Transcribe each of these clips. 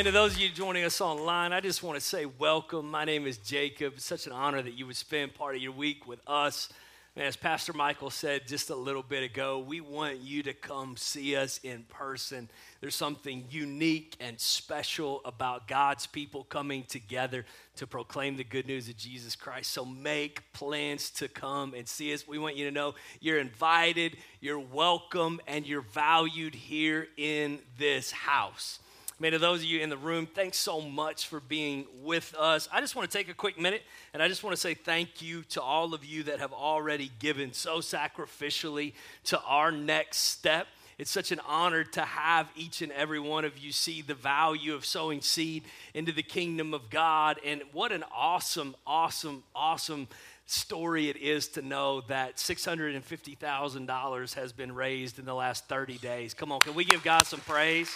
To those of you joining us online, I just want to say welcome. My name is Jacob. It's such an honor that you would spend part of your week with us. And as Pastor Michael said just a little bit ago, we want you to come see us in person. There's something unique and special about God's people coming together to proclaim the good news of Jesus Christ. So make plans to come and see us. We want you to know you're invited, you're welcome, and you're valued here in this house. Man, to those of you in the room, thanks so much for being with us. I just want to take a quick minute and I just want to say thank you to all of you that have already given so sacrificially to our next step. It's such an honor to have each and every one of you see the value of sowing seed into the kingdom of God. And what an awesome, awesome, awesome story it is to know that $650,000 has been raised in the last 30 days. Come on, can we give God some praise?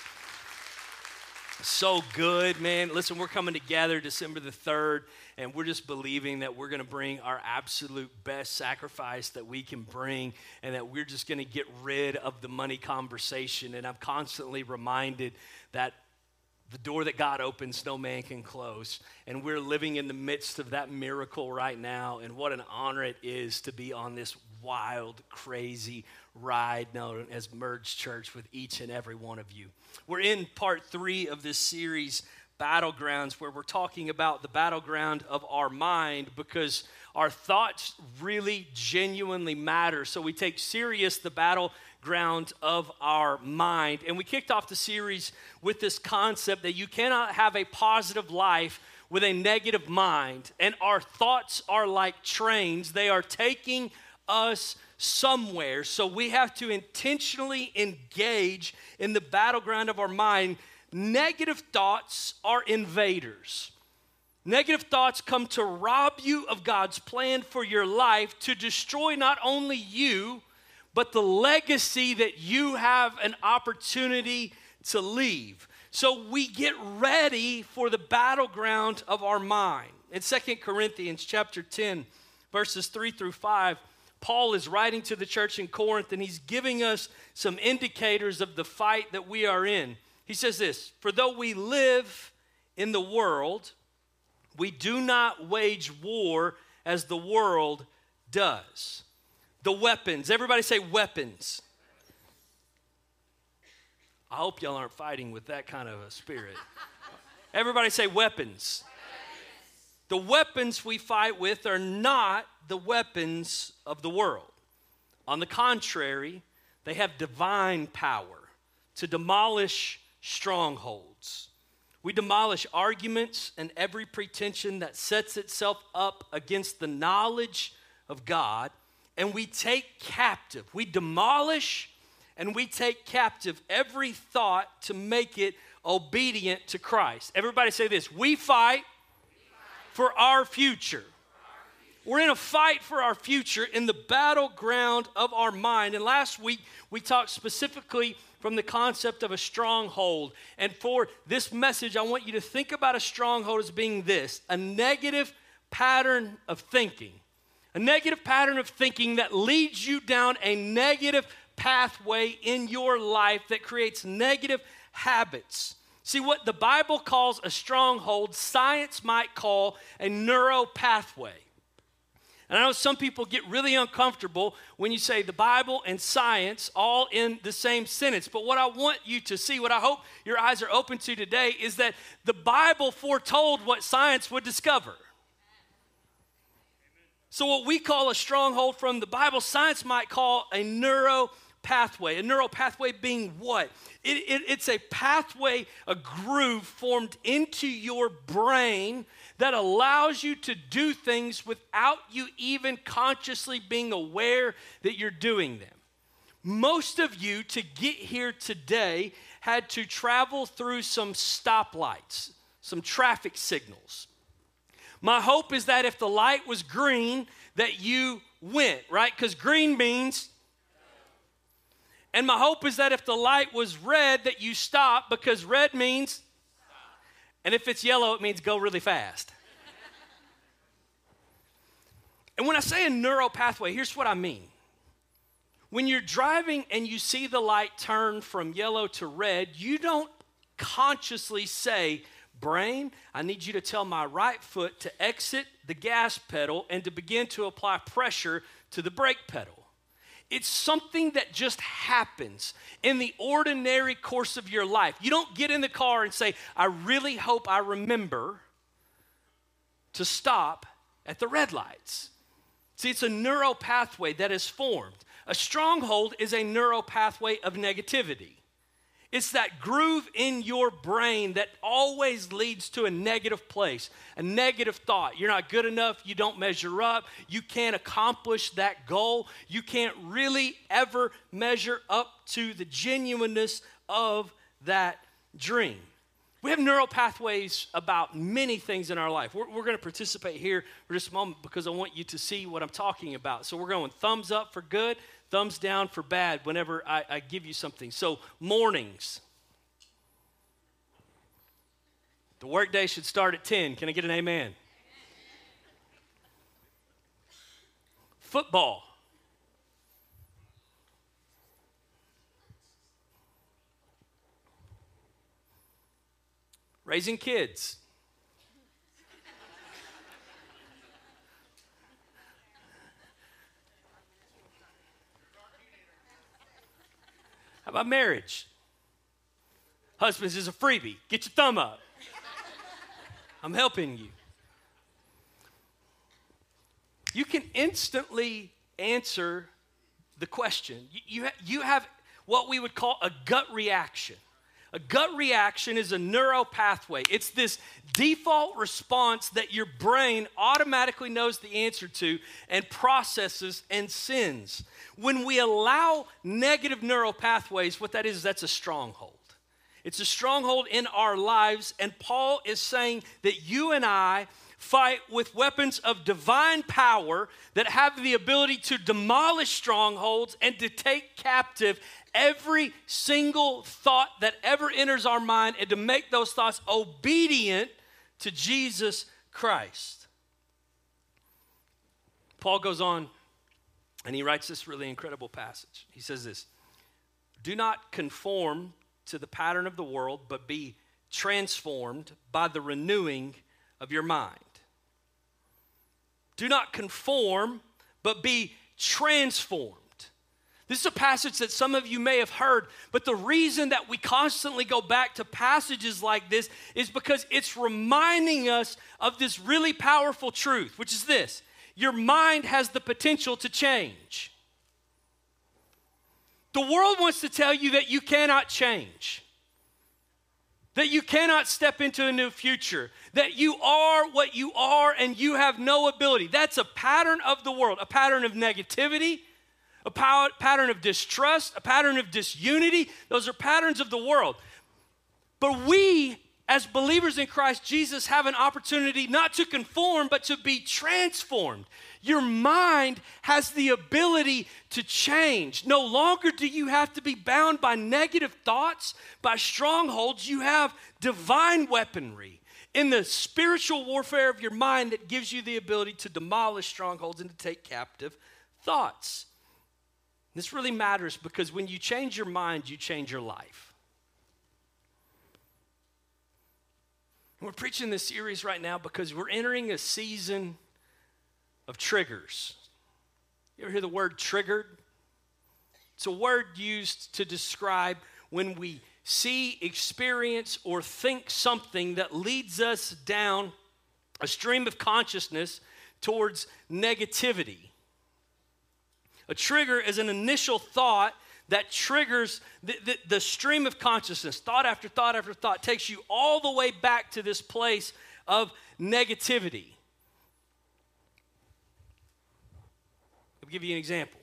So good, man. Listen, we're coming together December the 3rd, and we're just believing that we're going to bring our absolute best sacrifice that we can bring, and that we're just going to get rid of the money conversation. And I'm constantly reminded that the door that God opens, no man can close. And we're living in the midst of that miracle right now. And what an honor it is to be on this wild, crazy ride known as Merge Church with each and every one of you. We're in part three of this series, Battlegrounds, where we're talking about the battleground of our mind because our thoughts really genuinely matter. So we take serious the battleground of our mind. And we kicked off the series with this concept that you cannot have a positive life with a negative mind. And our thoughts are like trains, they are taking us somewhere. So we have to intentionally engage in the battleground of our mind. Negative thoughts are invaders. Negative thoughts come to rob you of God's plan for your life to destroy not only you, but the legacy that you have an opportunity to leave. So we get ready for the battleground of our mind. In Second Corinthians chapter 10, verses 3 through 5, Paul is writing to the church in Corinth and he's giving us some indicators of the fight that we are in. He says this For though we live in the world, we do not wage war as the world does. The weapons, everybody say weapons. I hope y'all aren't fighting with that kind of a spirit. Everybody say weapons. The weapons we fight with are not the weapons of the world. On the contrary, they have divine power to demolish strongholds. We demolish arguments and every pretension that sets itself up against the knowledge of God, and we take captive, we demolish and we take captive every thought to make it obedient to Christ. Everybody say this we fight for our future. We're in a fight for our future in the battleground of our mind. And last week, we talked specifically from the concept of a stronghold. And for this message, I want you to think about a stronghold as being this a negative pattern of thinking. A negative pattern of thinking that leads you down a negative pathway in your life that creates negative habits. See, what the Bible calls a stronghold, science might call a neuro pathway. And I know some people get really uncomfortable when you say the Bible and science all in the same sentence. But what I want you to see, what I hope your eyes are open to today, is that the Bible foretold what science would discover. So, what we call a stronghold from the Bible, science might call a neuro pathway. A neural pathway being what? It, it, it's a pathway, a groove formed into your brain that allows you to do things without you even consciously being aware that you're doing them. Most of you, to get here today, had to travel through some stoplights, some traffic signals. My hope is that if the light was green, that you went, right? Because green means and my hope is that if the light was red, that you stop because red means, and if it's yellow, it means go really fast. and when I say a neural pathway, here's what I mean. When you're driving and you see the light turn from yellow to red, you don't consciously say, Brain, I need you to tell my right foot to exit the gas pedal and to begin to apply pressure to the brake pedal. It's something that just happens in the ordinary course of your life. You don't get in the car and say, I really hope I remember to stop at the red lights. See, it's a neural pathway that is formed. A stronghold is a neural pathway of negativity. It's that groove in your brain that always leads to a negative place, a negative thought. You're not good enough. You don't measure up. You can't accomplish that goal. You can't really ever measure up to the genuineness of that dream. We have neural pathways about many things in our life. We're, we're going to participate here for just a moment because I want you to see what I'm talking about. So we're going thumbs up for good, thumbs down for bad whenever I, I give you something. So, mornings. The workday should start at 10. Can I get an amen? Football. Raising kids. How about marriage? Husbands is a freebie. Get your thumb up. I'm helping you. You can instantly answer the question. You, you, you have what we would call a gut reaction. A gut reaction is a neural pathway. It's this default response that your brain automatically knows the answer to and processes and sends. When we allow negative neural pathways, what that is, that's a stronghold. It's a stronghold in our lives, and Paul is saying that you and I fight with weapons of divine power that have the ability to demolish strongholds and to take captive every single thought that ever enters our mind and to make those thoughts obedient to Jesus Christ. Paul goes on and he writes this really incredible passage. He says this Do not conform to the pattern of the world, but be transformed by the renewing of your mind. Do not conform, but be transformed this is a passage that some of you may have heard, but the reason that we constantly go back to passages like this is because it's reminding us of this really powerful truth, which is this your mind has the potential to change. The world wants to tell you that you cannot change, that you cannot step into a new future, that you are what you are and you have no ability. That's a pattern of the world, a pattern of negativity a pattern of distrust, a pattern of disunity. Those are patterns of the world. But we, as believers in Christ Jesus, have an opportunity not to conform, but to be transformed. Your mind has the ability to change. No longer do you have to be bound by negative thoughts, by strongholds. You have divine weaponry in the spiritual warfare of your mind that gives you the ability to demolish strongholds and to take captive thoughts. This really matters because when you change your mind, you change your life. we're preaching this series right now because we're entering a season of triggers. You ever hear the word triggered? It's a word used to describe when we see, experience, or think something that leads us down a stream of consciousness towards negativity. A trigger is an initial thought that triggers the, the, the, stream of consciousness. Thought after thought after thought takes you all the way back to this place of negativity. I'll give you an example.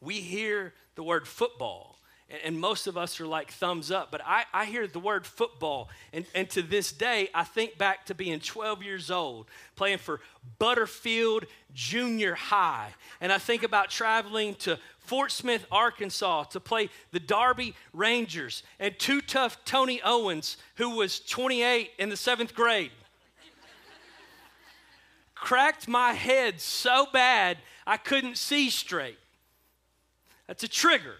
We hear the word football and most of us are like thumbs up. But I, I hear the word football, and, and to this day, I think back to being 12 years old, playing for Butterfield Junior High. And I think about traveling to Fort Smith, Arkansas to play the Darby Rangers and Too Tough Tony Owens, who was 28 in the seventh grade. Cracked my head so bad I couldn't see straight. That's a trigger.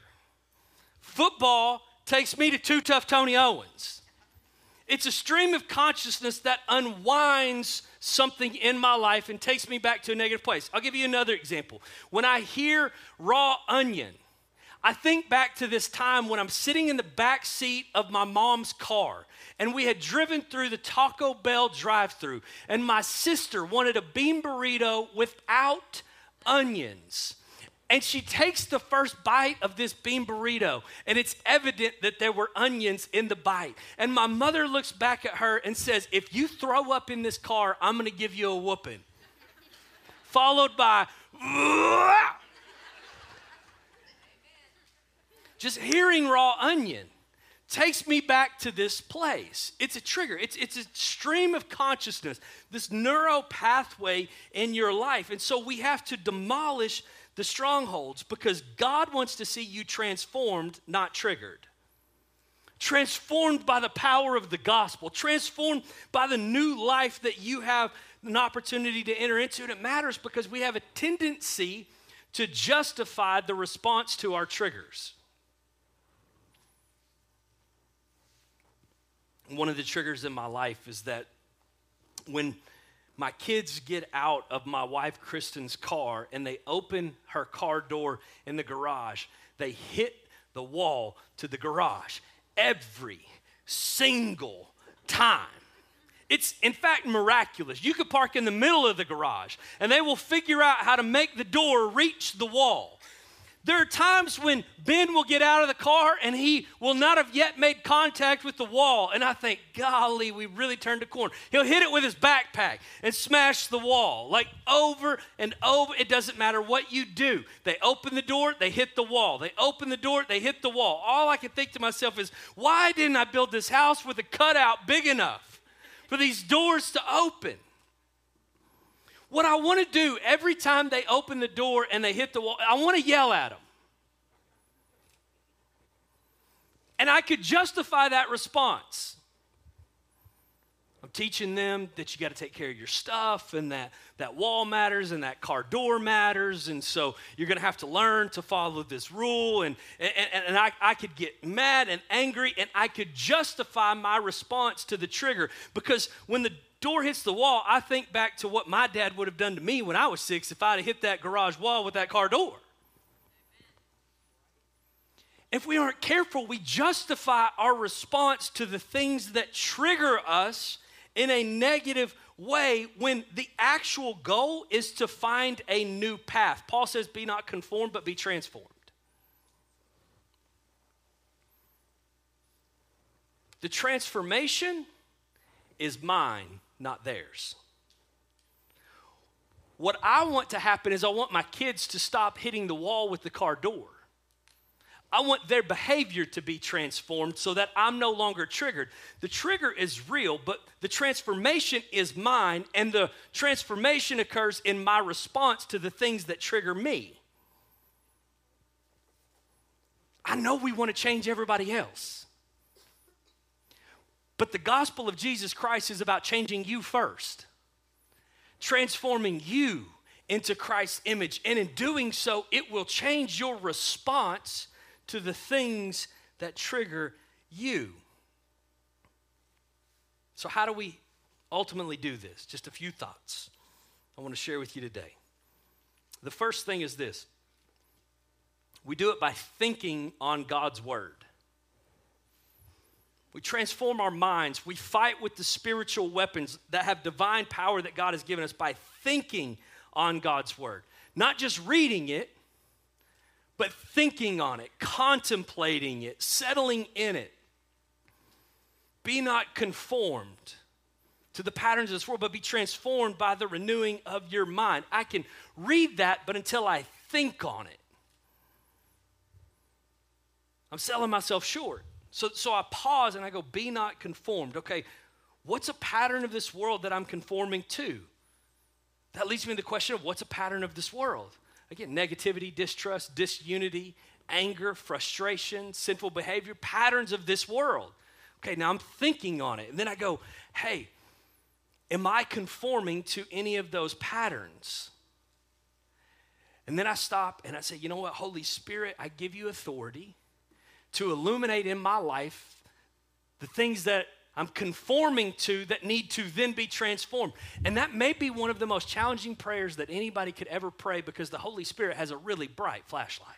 Football takes me to Too Tough Tony Owens. It's a stream of consciousness that unwinds something in my life and takes me back to a negative place. I'll give you another example. When I hear raw onion, I think back to this time when I'm sitting in the back seat of my mom's car and we had driven through the Taco Bell drive through and my sister wanted a bean burrito without onions. And she takes the first bite of this bean burrito, and it's evident that there were onions in the bite. And my mother looks back at her and says, If you throw up in this car, I'm gonna give you a whooping. Followed by, just hearing raw onion takes me back to this place. It's a trigger, it's, it's a stream of consciousness, this neuro pathway in your life. And so we have to demolish the strongholds because God wants to see you transformed, not triggered. Transformed by the power of the gospel, transformed by the new life that you have an opportunity to enter into. And it matters because we have a tendency to justify the response to our triggers. One of the triggers in my life is that when my kids get out of my wife Kristen's car and they open her car door in the garage. They hit the wall to the garage every single time. It's in fact miraculous. You could park in the middle of the garage and they will figure out how to make the door reach the wall. There are times when Ben will get out of the car and he will not have yet made contact with the wall. And I think, golly, we really turned a corner. He'll hit it with his backpack and smash the wall, like over and over. It doesn't matter what you do. They open the door, they hit the wall. They open the door, they hit the wall. All I can think to myself is, why didn't I build this house with a cutout big enough for these doors to open? What I want to do every time they open the door and they hit the wall, I want to yell at them. And I could justify that response. I'm teaching them that you got to take care of your stuff and that that wall matters and that car door matters. And so you're going to have to learn to follow this rule. And, and, and I, I could get mad and angry and I could justify my response to the trigger because when the door hits the wall, I think back to what my dad would have done to me when I was six if I'd have hit that garage wall with that car door. If we aren't careful, we justify our response to the things that trigger us in a negative way when the actual goal is to find a new path. Paul says, Be not conformed, but be transformed. The transformation is mine, not theirs. What I want to happen is I want my kids to stop hitting the wall with the car door. I want their behavior to be transformed so that I'm no longer triggered. The trigger is real, but the transformation is mine, and the transformation occurs in my response to the things that trigger me. I know we want to change everybody else. But the gospel of Jesus Christ is about changing you first, transforming you into Christ's image. And in doing so, it will change your response to the things that trigger you. So, how do we ultimately do this? Just a few thoughts I want to share with you today. The first thing is this we do it by thinking on God's word. We transform our minds. We fight with the spiritual weapons that have divine power that God has given us by thinking on God's word. Not just reading it, but thinking on it, contemplating it, settling in it. Be not conformed to the patterns of this world, but be transformed by the renewing of your mind. I can read that, but until I think on it, I'm selling myself short. So, so I pause and I go, be not conformed. Okay, what's a pattern of this world that I'm conforming to? That leads me to the question of what's a pattern of this world? Again, negativity, distrust, disunity, anger, frustration, sinful behavior, patterns of this world. Okay, now I'm thinking on it. And then I go, hey, am I conforming to any of those patterns? And then I stop and I say, you know what, Holy Spirit, I give you authority to illuminate in my life the things that I'm conforming to that need to then be transformed. And that may be one of the most challenging prayers that anybody could ever pray because the Holy Spirit has a really bright flashlight.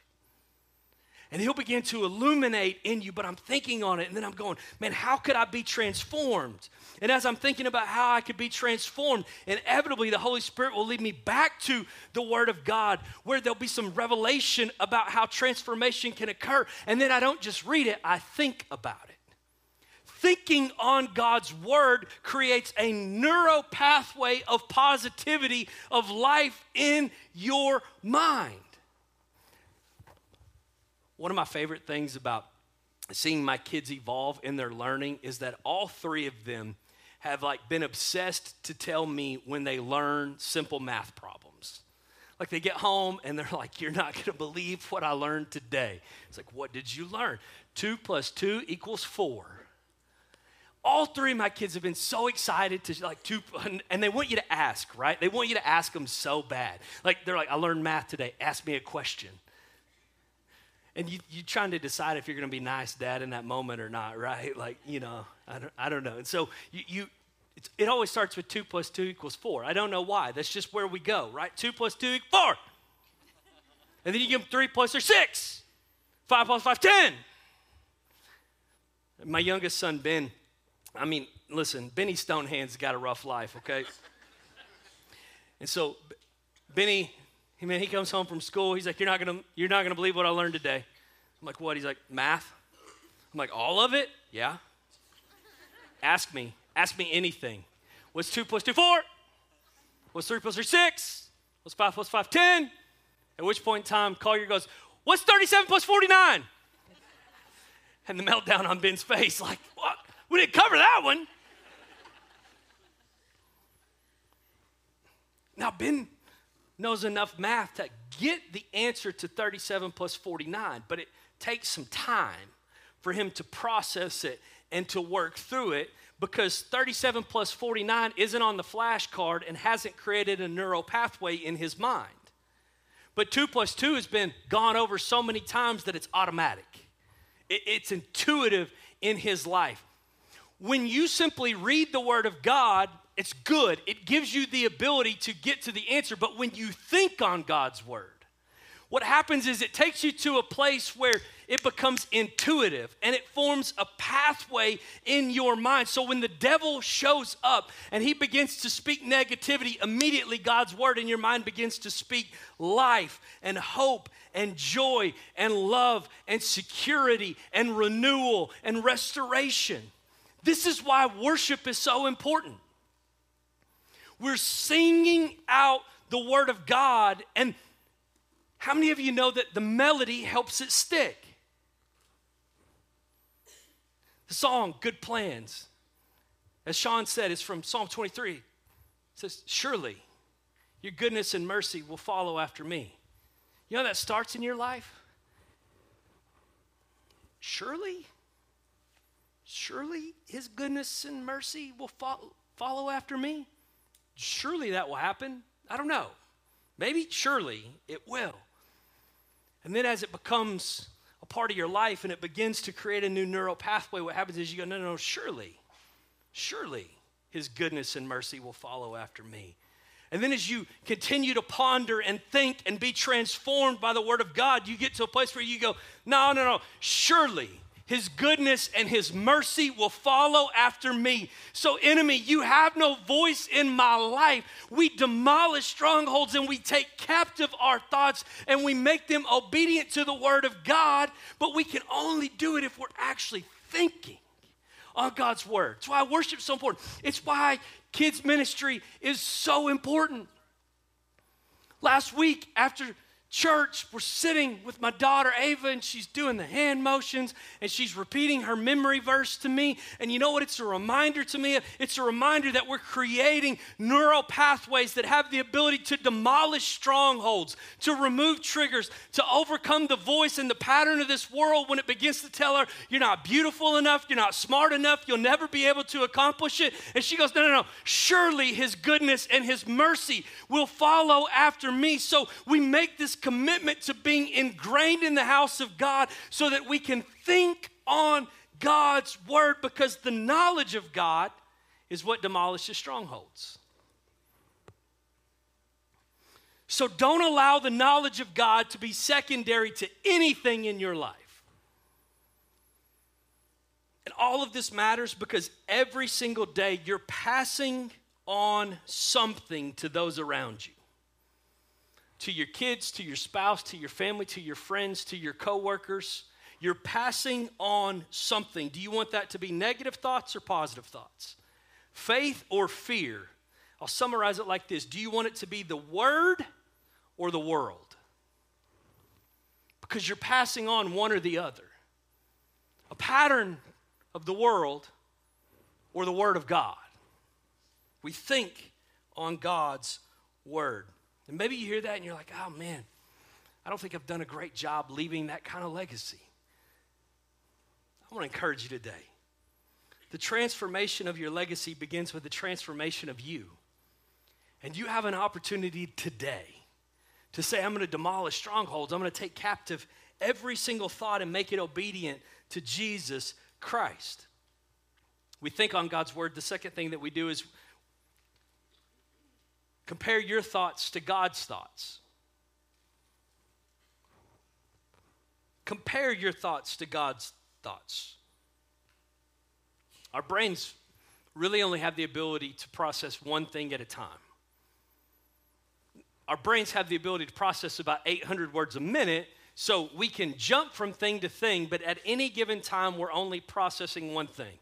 And He'll begin to illuminate in you, but I'm thinking on it, and then I'm going, man, how could I be transformed? And as I'm thinking about how I could be transformed, inevitably the Holy Spirit will lead me back to the Word of God where there'll be some revelation about how transformation can occur. And then I don't just read it, I think about it thinking on God's word creates a neuro pathway of positivity of life in your mind. One of my favorite things about seeing my kids evolve in their learning is that all three of them have like been obsessed to tell me when they learn simple math problems. Like they get home and they're like, You're not gonna believe what I learned today. It's like, What did you learn? Two plus two equals four all three of my kids have been so excited to like to and they want you to ask right they want you to ask them so bad like they're like i learned math today ask me a question and you, you're trying to decide if you're going to be nice dad in that moment or not right? Like you know i don't, I don't know. And so you, you it always starts with 2 plus 2 equals 4 i don't know why. That's just where we go right? 2 plus 2 equals 4 and then you give them 3 plus or 6 5 plus 5 10 my youngest son ben I mean, listen, Benny Stonehand's got a rough life, okay? and so Benny, he, man, he comes home from school. He's like, you're not gonna, you're not gonna believe what I learned today. I'm like, what? He's like, math. I'm like, all of it? Yeah. Ask me. Ask me anything. What's two plus two? Four. What's three plus three? Six. What's five plus five? Ten. At which point in time, Collier goes, What's 37 plus 49? And the meltdown on Ben's face, like, what? We didn't cover that one. Now, Ben knows enough math to get the answer to 37 plus 49, but it takes some time for him to process it and to work through it because 37 plus 49 isn't on the flashcard and hasn't created a neural pathway in his mind. But 2 plus 2 has been gone over so many times that it's automatic, it's intuitive in his life when you simply read the Word of God, it's good. It gives you the ability to get to the answer. But when you think on God's Word, what happens is it takes you to a place where it becomes intuitive and it forms a pathway in your mind. So when the devil shows up and he begins to speak negativity, immediately God's word in your mind begins to speak life and hope and joy and love and security and renewal and restoration. This is why worship is so important. We're singing out the Word of God, and how many of you know that the melody helps it stick? The song, Good Plans, as Sean said, is from Psalm 23. It says, Surely your goodness and mercy will follow after me. You know that starts in your life? Surely? Surely his goodness and mercy will fo- follow after me. Surely that will happen. I don't know. Maybe, surely it will. And then as it becomes a part of your life and it begins to create a new neural pathway, what happens is you go, no, no, no, surely, surely his goodness and mercy will follow after me. And then as you continue to ponder and think and be transformed by the word of God, you get to a place where you go, no, no, no, surely his goodness and his mercy will follow after me. So, enemy, you have no voice in my life. We demolish strongholds and we take captive our thoughts and we make them obedient to the word of God, but we can only do it if we're actually thinking on God's word. It's why worship is so important. It's why kids' ministry is so important. Last week, after church, we're sitting with my daughter Ava, and she's doing the hand motions and she's repeating her memory verse to me. And you know what? It's a reminder to me. It's a reminder that we're creating neural pathways that have the ability to demolish strongholds, to remove triggers, to overcome the voice and the pattern of this world when it begins to tell her, You're not beautiful enough, you're not smart enough, you'll never be able to accomplish it. And she goes, No, no, no. Surely his goodness and his mercy will follow after me. So we make this commitment to being ingrained in the house of God so that we can think on God's word because the knowledge of God is what demolishes strongholds. So don't allow the knowledge of God to be secondary to anything in your life. And all of this matters because every single day you're passing on something to those around you. To your kids, to your spouse, to your family, to your friends, to your coworkers. You're passing on something. Do you want that to be negative thoughts or positive thoughts? Faith or fear? I'll summarize it like this Do you want it to be the word or the world? Because you're passing on one or the other. A pattern of the world or the word of God. We think on God's word. And maybe you hear that and you're like, oh man, I don't think I've done a great job leaving that kind of legacy. I want to encourage you today. The transformation of your legacy begins with the transformation of you. And you have an opportunity today to say, I'm going to demolish strongholds. I'm going to take captive every single thought and make it obedient to Jesus Christ. We think on God's word. The second thing that we do is Compare your thoughts to God's thoughts. Compare your thoughts to God's thoughts. Our brains really only have the ability to process one thing at a time. Our brains have the ability to process about 800 words a minute, so we can jump from thing to thing, but at any given time, we're only processing one thing.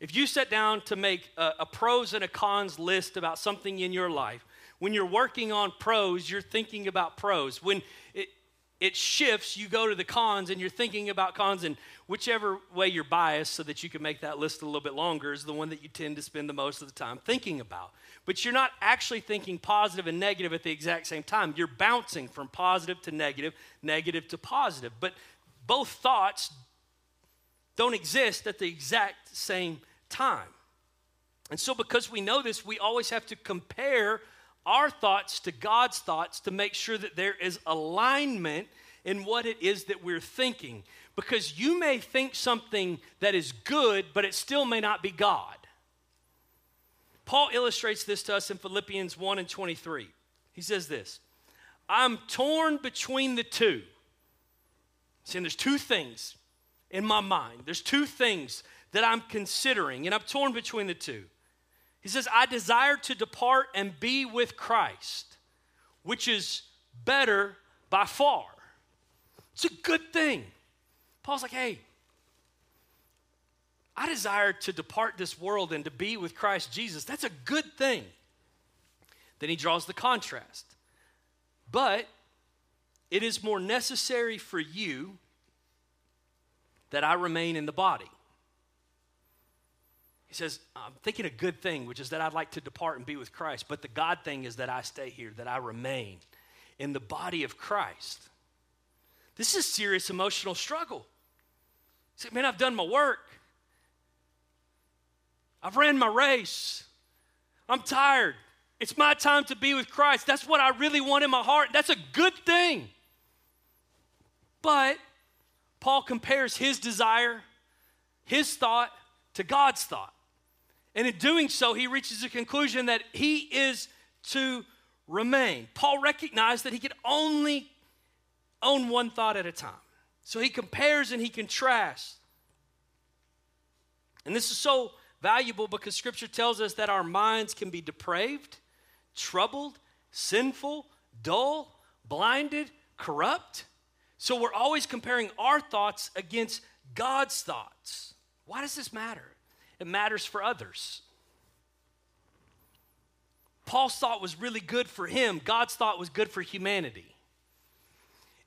If you sat down to make a, a pros and a cons list about something in your life, when you're working on pros, you're thinking about pros. When it, it shifts, you go to the cons and you're thinking about cons, and whichever way you're biased so that you can make that list a little bit longer is the one that you tend to spend the most of the time thinking about. But you're not actually thinking positive and negative at the exact same time. You're bouncing from positive to negative, negative to positive. But both thoughts don't exist at the exact same time. And so, because we know this, we always have to compare our thoughts to God's thoughts to make sure that there is alignment in what it is that we're thinking. Because you may think something that is good, but it still may not be God. Paul illustrates this to us in Philippians 1 and 23. He says this I'm torn between the two. See, there's two things in my mind. There's two things that I'm considering, and I'm torn between the two. He says, I desire to depart and be with Christ, which is better by far. It's a good thing. Paul's like, hey, I desire to depart this world and to be with Christ Jesus. That's a good thing. Then he draws the contrast. But it is more necessary for you that I remain in the body. He says, I'm thinking a good thing, which is that I'd like to depart and be with Christ. But the God thing is that I stay here, that I remain in the body of Christ. This is serious emotional struggle. He said, man, I've done my work. I've ran my race. I'm tired. It's my time to be with Christ. That's what I really want in my heart. That's a good thing. But Paul compares his desire, his thought, to God's thought. And in doing so, he reaches a conclusion that he is to remain. Paul recognized that he could only own one thought at a time. So he compares and he contrasts. And this is so valuable because scripture tells us that our minds can be depraved, troubled, sinful, dull, blinded, corrupt. So we're always comparing our thoughts against God's thoughts. Why does this matter? It matters for others. Paul's thought was really good for him, God's thought was good for humanity.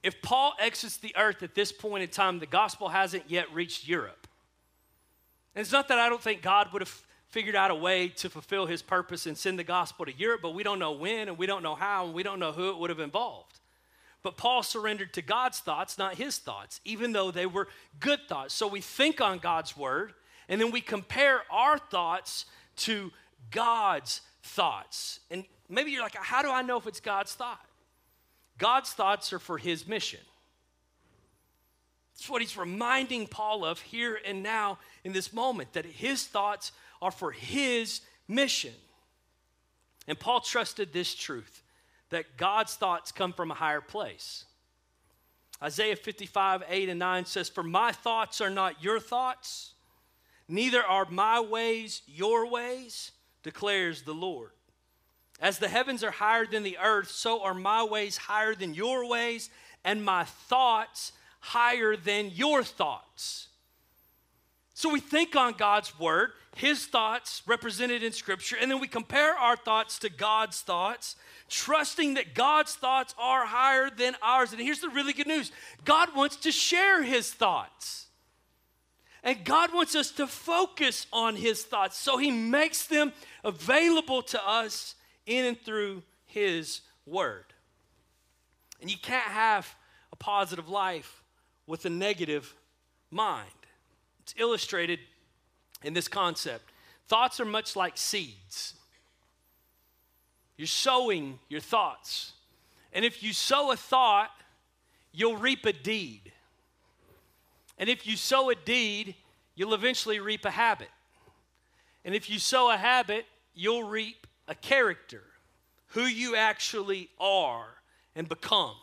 If Paul exits the earth at this point in time, the gospel hasn't yet reached Europe. And it's not that I don't think God would have figured out a way to fulfill his purpose and send the gospel to Europe, but we don't know when and we don't know how and we don't know who it would have involved. But Paul surrendered to God's thoughts, not his thoughts, even though they were good thoughts. So we think on God's word and then we compare our thoughts to God's thoughts. And maybe you're like, how do I know if it's God's thought? God's thoughts are for his mission. That's what he's reminding Paul of here and now in this moment, that his thoughts are for his mission. And Paul trusted this truth that God's thoughts come from a higher place. Isaiah 55, 8 and 9 says, For my thoughts are not your thoughts, neither are my ways your ways, declares the Lord. As the heavens are higher than the earth, so are my ways higher than your ways, and my thoughts higher than your thoughts. So we think on God's word, his thoughts represented in scripture, and then we compare our thoughts to God's thoughts, trusting that God's thoughts are higher than ours. And here's the really good news God wants to share his thoughts. And God wants us to focus on his thoughts. So he makes them available to us in and through His Word. And you can't have a positive life with a negative mind. It's illustrated in this concept. Thoughts are much like seeds. You're sowing your thoughts. And if you sow a thought, you'll reap a deed. And if you sow a deed, you'll eventually reap a habit. And if you sow a habit, you'll reap a character, who you actually are and become.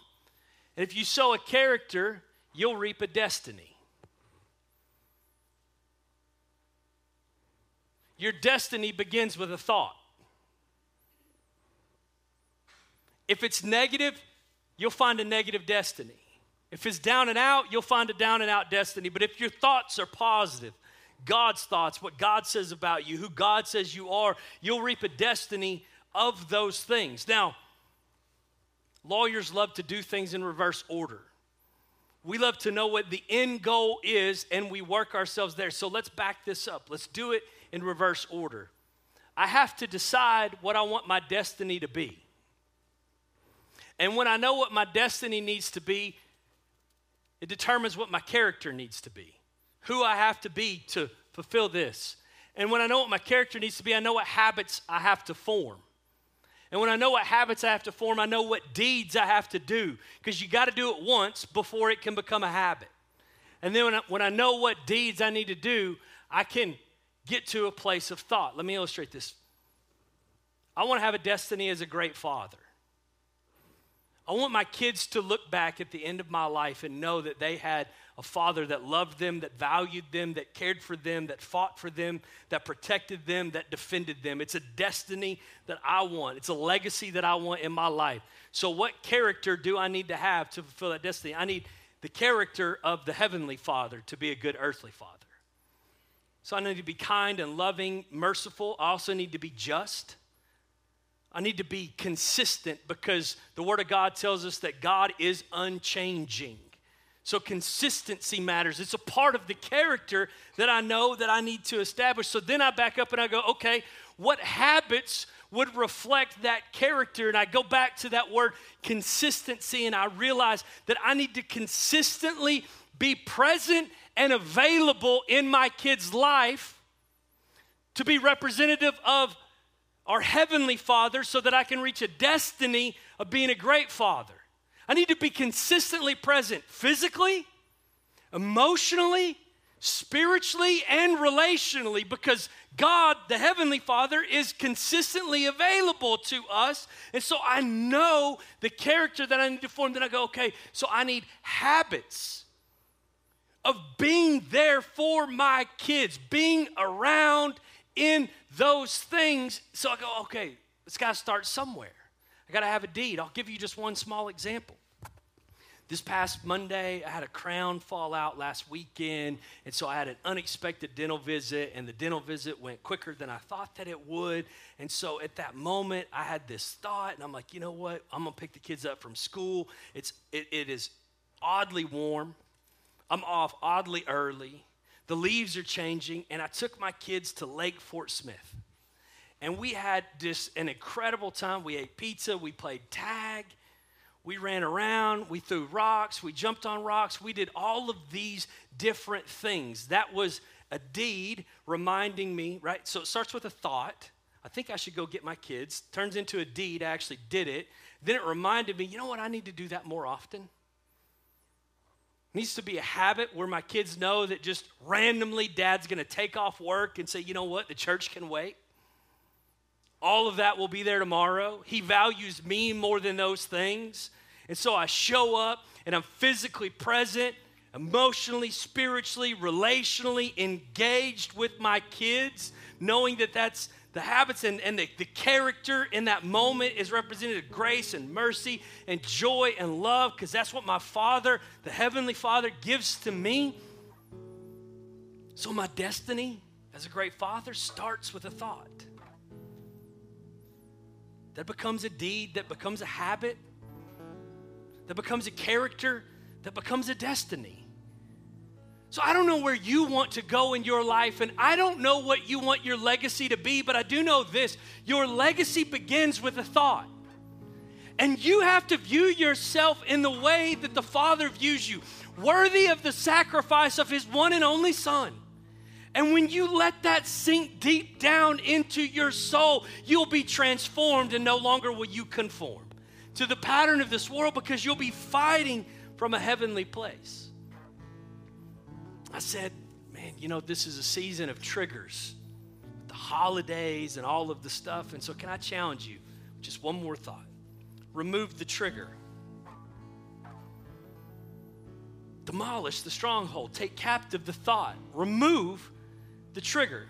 And if you sow a character, you'll reap a destiny. Your destiny begins with a thought. If it's negative, you'll find a negative destiny. If it's down and out, you'll find a down and out destiny. But if your thoughts are positive, God's thoughts, what God says about you, who God says you are, you'll reap a destiny of those things. Now, lawyers love to do things in reverse order. We love to know what the end goal is and we work ourselves there. So let's back this up. Let's do it in reverse order. I have to decide what I want my destiny to be. And when I know what my destiny needs to be, it determines what my character needs to be who I have to be to fulfill this. And when I know what my character needs to be, I know what habits I have to form. And when I know what habits I have to form, I know what deeds I have to do because you got to do it once before it can become a habit. And then when I, when I know what deeds I need to do, I can get to a place of thought. Let me illustrate this. I want to have a destiny as a great father. I want my kids to look back at the end of my life and know that they had a father that loved them, that valued them, that cared for them, that fought for them, that protected them, that defended them. It's a destiny that I want. It's a legacy that I want in my life. So, what character do I need to have to fulfill that destiny? I need the character of the Heavenly Father to be a good earthly father. So, I need to be kind and loving, merciful. I also need to be just. I need to be consistent because the Word of God tells us that God is unchanging. So consistency matters. It's a part of the character that I know that I need to establish. So then I back up and I go, okay, what habits would reflect that character? And I go back to that word consistency and I realize that I need to consistently be present and available in my kid's life to be representative of our Heavenly Father so that I can reach a destiny of being a great Father. I need to be consistently present physically, emotionally, spiritually, and relationally because God, the Heavenly Father, is consistently available to us. And so I know the character that I need to form. Then I go, okay, so I need habits of being there for my kids, being around in those things. So I go, okay, it's got to start somewhere. I got to have a deed. I'll give you just one small example. This past Monday, I had a crown fall out last weekend, and so I had an unexpected dental visit, and the dental visit went quicker than I thought that it would. And so at that moment, I had this thought, and I'm like, you know what? I'm gonna pick the kids up from school. It's it, it is oddly warm. I'm off oddly early. The leaves are changing, and I took my kids to Lake Fort Smith. And we had just an incredible time. We ate pizza, we played tag, we ran around, we threw rocks, we jumped on rocks, we did all of these different things. That was a deed reminding me, right? So it starts with a thought. I think I should go get my kids. Turns into a deed. I actually did it. Then it reminded me, you know what? I need to do that more often. Needs to be a habit where my kids know that just randomly dad's going to take off work and say, you know what? The church can wait. All of that will be there tomorrow. He values me more than those things. And so I show up and I'm physically present, emotionally, spiritually, relationally engaged with my kids, knowing that that's the habits and, and the, the character in that moment is represented grace and mercy and joy and love because that's what my Father, the Heavenly Father, gives to me. So my destiny as a great father starts with a thought that becomes a deed, that becomes a habit, that becomes a character, that becomes a destiny. So I don't know where you want to go in your life, and I don't know what you want your legacy to be, but I do know this your legacy begins with a thought. And you have to view yourself in the way that the Father views you, worthy of the sacrifice of His one and only Son. And when you let that sink deep down into your soul, you'll be transformed and no longer will you conform to the pattern of this world because you'll be fighting from a heavenly place. I said, man, you know, this is a season of triggers, the holidays and all of the stuff. And so, can I challenge you? Just one more thought remove the trigger. Demolish the stronghold. Take captive the thought. Remove the trigger.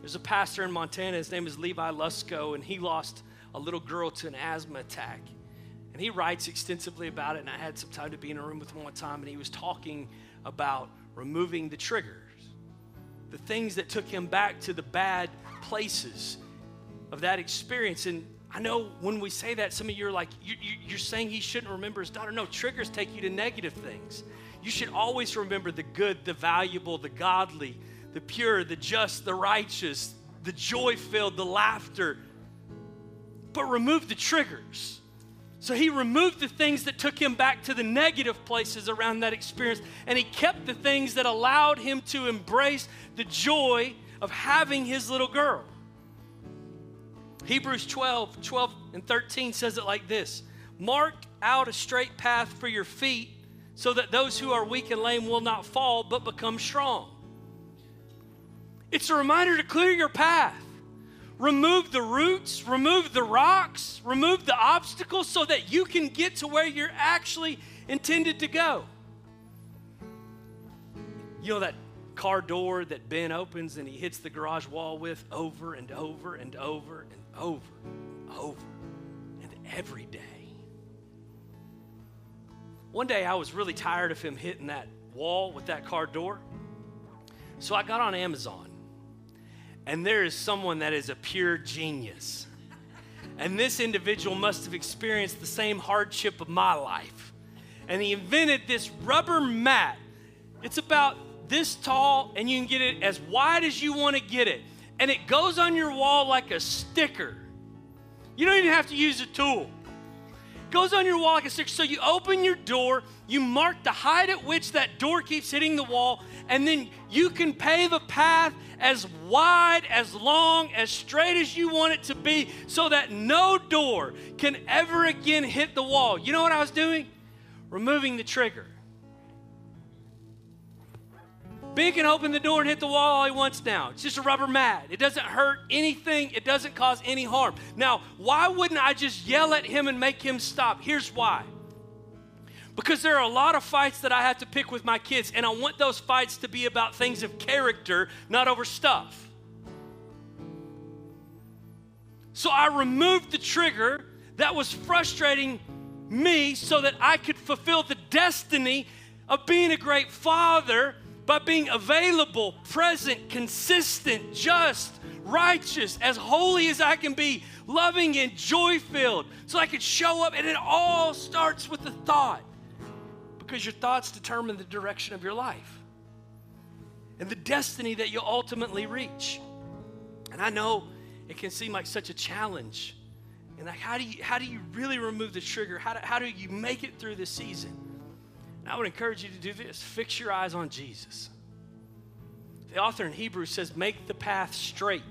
There's a pastor in Montana. His name is Levi Lusko, and he lost a little girl to an asthma attack. And he writes extensively about it. And I had some time to be in a room with him one time, and he was talking about removing the triggers, the things that took him back to the bad places of that experience. And I know when we say that, some of you are like, you're saying he shouldn't remember his daughter. No, triggers take you to negative things. You should always remember the good, the valuable, the godly, the pure, the just, the righteous, the joy filled, the laughter. But remove the triggers. So he removed the things that took him back to the negative places around that experience, and he kept the things that allowed him to embrace the joy of having his little girl. Hebrews 12, 12 and 13 says it like this Mark out a straight path for your feet so that those who are weak and lame will not fall but become strong. It's a reminder to clear your path remove the roots, remove the rocks, remove the obstacles so that you can get to where you're actually intended to go. You know that car door that Ben opens and he hits the garage wall with over and over and over and over and over and every day. One day I was really tired of him hitting that wall with that car door. So I got on Amazon and there is someone that is a pure genius. And this individual must have experienced the same hardship of my life. And he invented this rubber mat. It's about this tall, and you can get it as wide as you want to get it. And it goes on your wall like a sticker. You don't even have to use a tool. Goes on your wall like a sticker. So you open your door, you mark the height at which that door keeps hitting the wall, and then you can pave a path as wide, as long, as straight as you want it to be so that no door can ever again hit the wall. You know what I was doing? Removing the trigger. Ben can open the door and hit the wall all he wants now. It's just a rubber mat. It doesn't hurt anything, it doesn't cause any harm. Now, why wouldn't I just yell at him and make him stop? Here's why because there are a lot of fights that I have to pick with my kids, and I want those fights to be about things of character, not over stuff. So I removed the trigger that was frustrating me so that I could fulfill the destiny of being a great father by being available, present, consistent, just, righteous, as holy as I can be, loving and joy filled, so I could show up. And it all starts with the thought because your thoughts determine the direction of your life and the destiny that you'll ultimately reach. And I know it can seem like such a challenge. And like, how do you how do you really remove the trigger? How do, how do you make it through this season? I would encourage you to do this: fix your eyes on Jesus. The author in Hebrews says, "Make the path straight."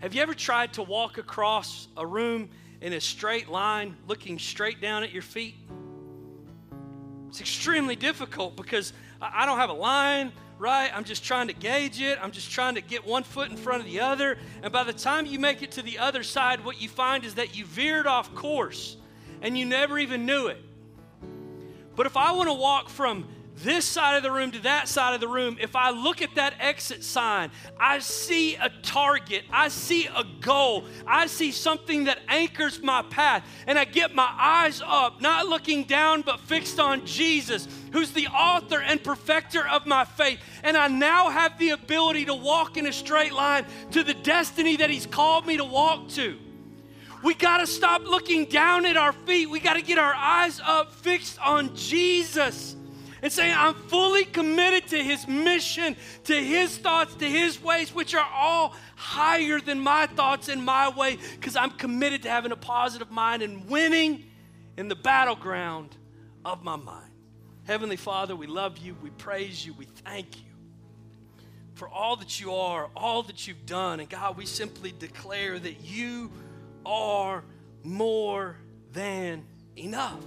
Have you ever tried to walk across a room in a straight line, looking straight down at your feet? It's extremely difficult because I don't have a line, right? I'm just trying to gauge it. I'm just trying to get one foot in front of the other. And by the time you make it to the other side, what you find is that you veered off course and you never even knew it. But if I want to walk from this side of the room to that side of the room, if I look at that exit sign, I see a target, I see a goal, I see something that anchors my path, and I get my eyes up, not looking down, but fixed on Jesus, who's the author and perfecter of my faith. And I now have the ability to walk in a straight line to the destiny that He's called me to walk to. We got to stop looking down at our feet. We got to get our eyes up, fixed on Jesus and saying, I'm fully committed to his mission, to his thoughts, to his ways, which are all higher than my thoughts and my way, because I'm committed to having a positive mind and winning in the battleground of my mind. Heavenly Father, we love you, we praise you, we thank you for all that you are, all that you've done. And God, we simply declare that you are more than enough.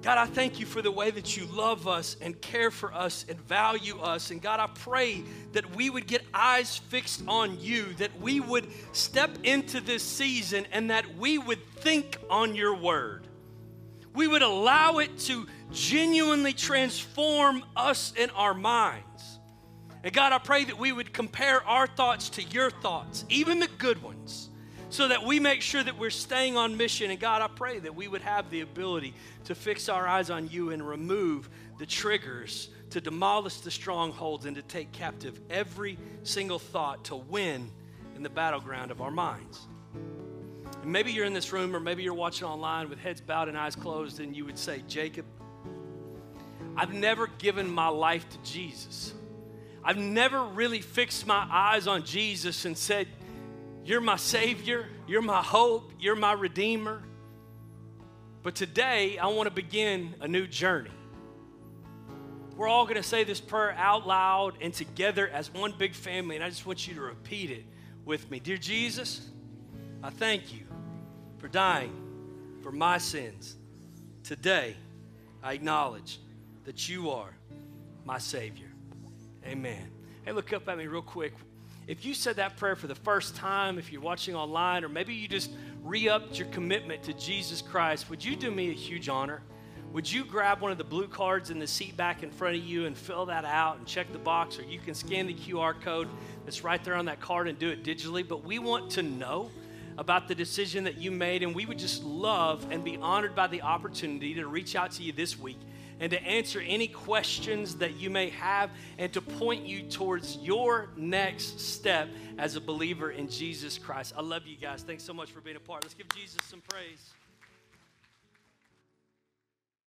God, I thank you for the way that you love us and care for us and value us. And God, I pray that we would get eyes fixed on you, that we would step into this season and that we would think on your word. We would allow it to genuinely transform us in our minds. And God, I pray that we would compare our thoughts to your thoughts, even the good ones so that we make sure that we're staying on mission. And God, I pray that we would have the ability to fix our eyes on you and remove the triggers to demolish the strongholds and to take captive every single thought to win in the battleground of our minds. And maybe you're in this room or maybe you're watching online with heads bowed and eyes closed, and you would say, Jacob, I've never given my life to Jesus. I've never really fixed my eyes on Jesus and said, you're my Savior. You're my hope. You're my Redeemer. But today, I want to begin a new journey. We're all going to say this prayer out loud and together as one big family, and I just want you to repeat it with me. Dear Jesus, I thank you for dying for my sins. Today, I acknowledge that you are my Savior. Amen. Hey, look up at me real quick. If you said that prayer for the first time, if you're watching online, or maybe you just re upped your commitment to Jesus Christ, would you do me a huge honor? Would you grab one of the blue cards in the seat back in front of you and fill that out and check the box, or you can scan the QR code that's right there on that card and do it digitally? But we want to know about the decision that you made, and we would just love and be honored by the opportunity to reach out to you this week and to answer any questions that you may have and to point you towards your next step as a believer in Jesus Christ. I love you guys. Thanks so much for being a part. Let's give Jesus some praise.